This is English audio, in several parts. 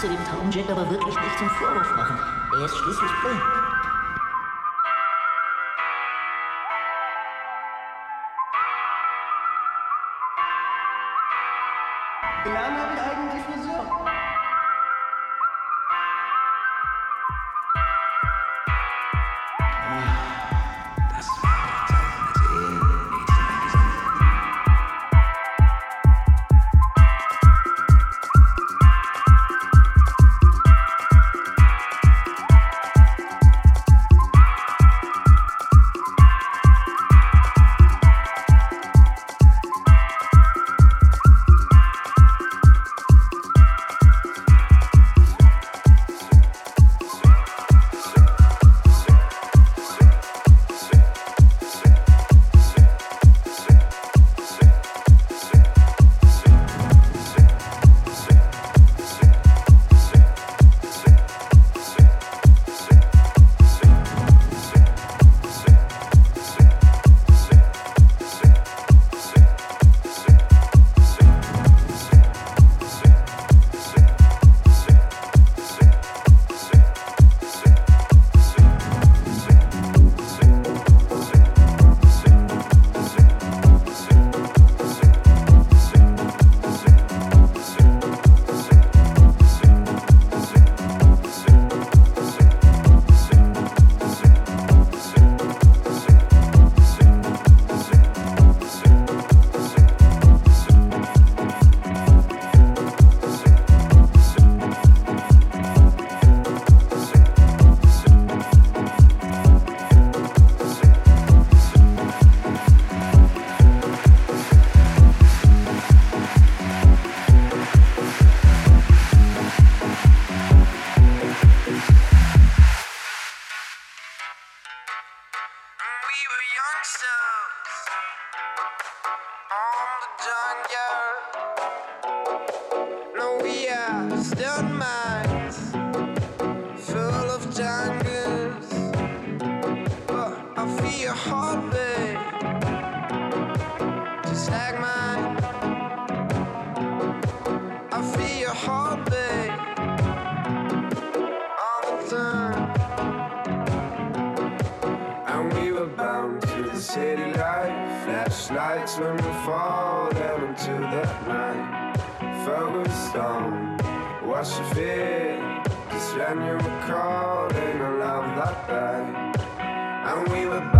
kannst du dem Traumjack aber wirklich nicht zum Vorwurf machen. Er ist schließlich blind. past minds full of tangles. But oh, I feel your heartbeat just like mine. I feel your heartbeat all the time. And we were bound to the city life. flashlights when we fall down into that night focused on wash your feet Cause when you were calling, I love that day And we were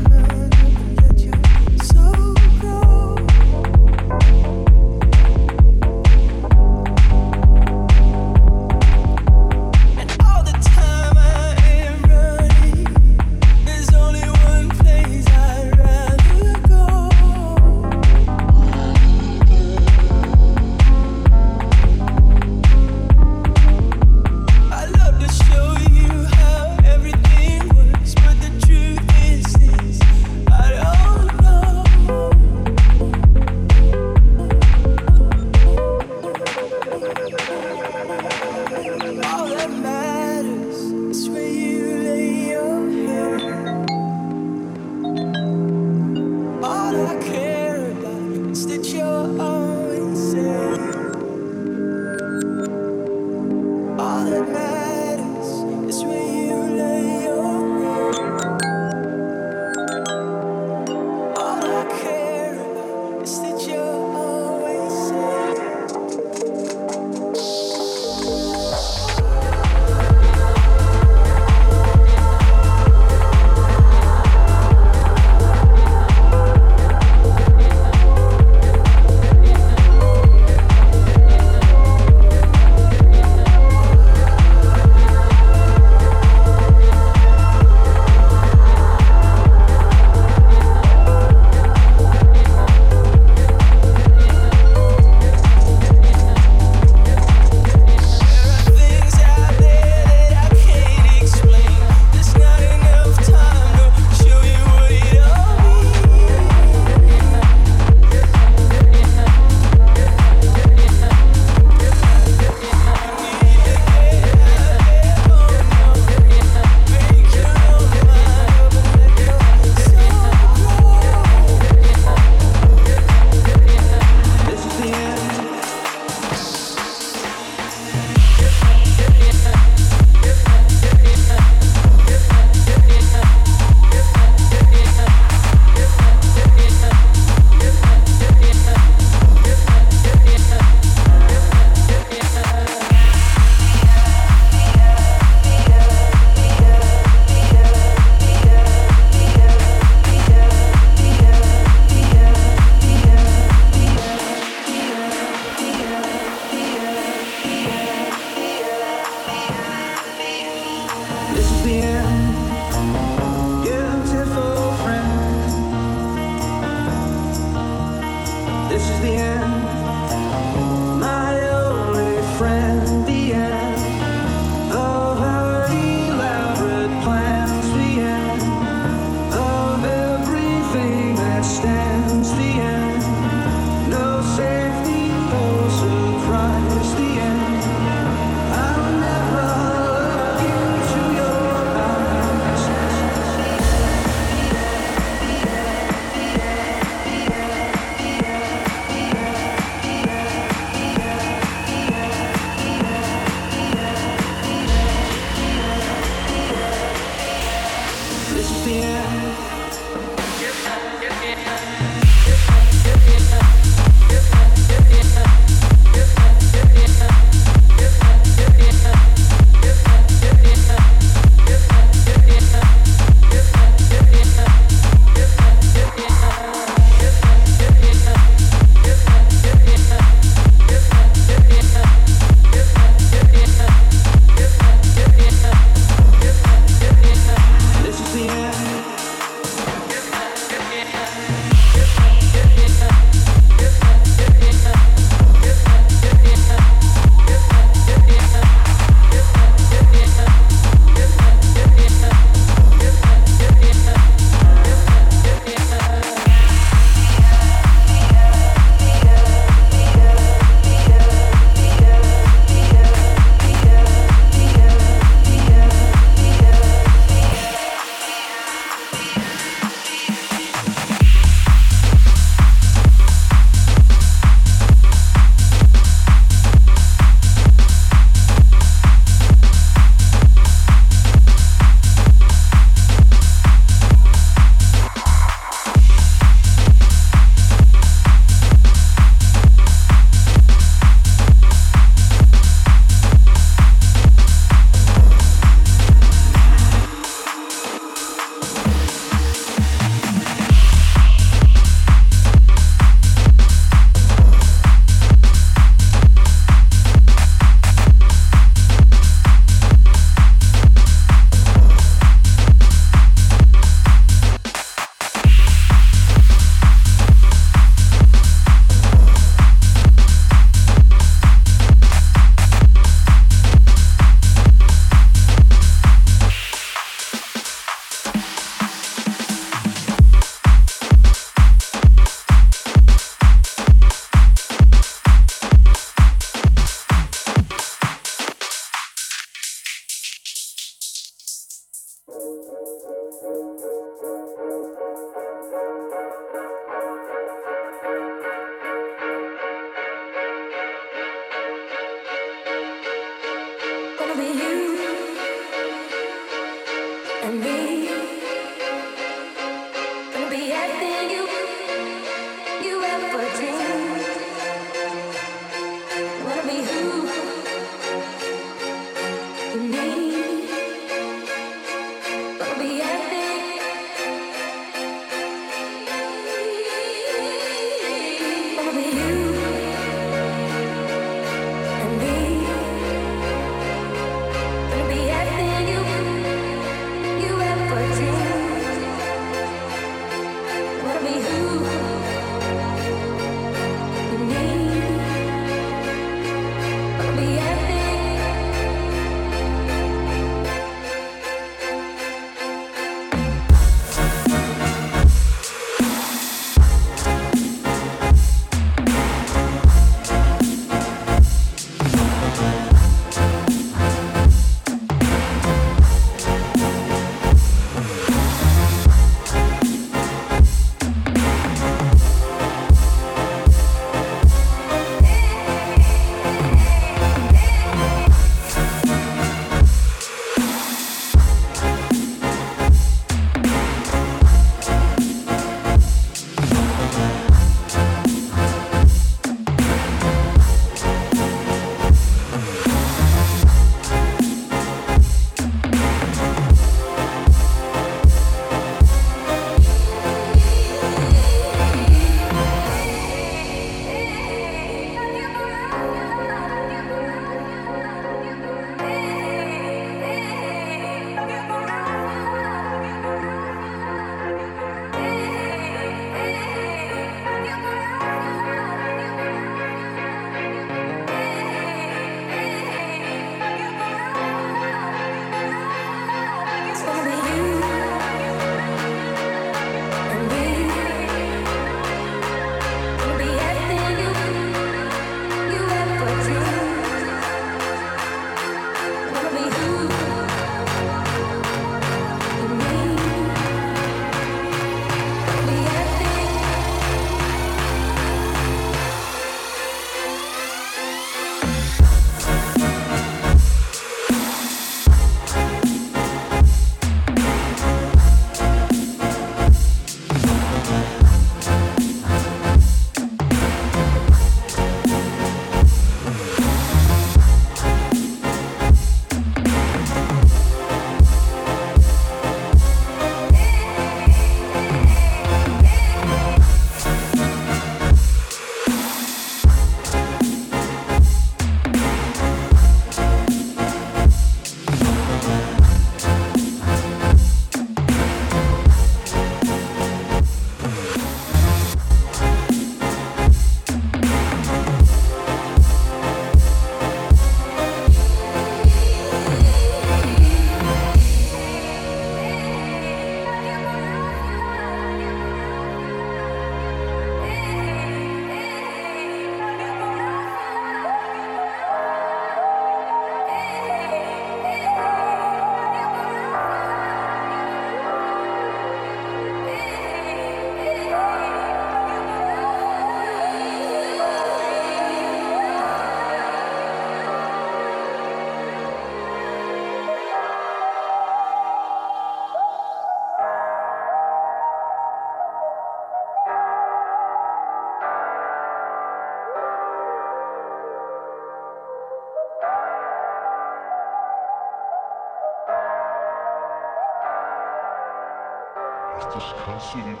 down.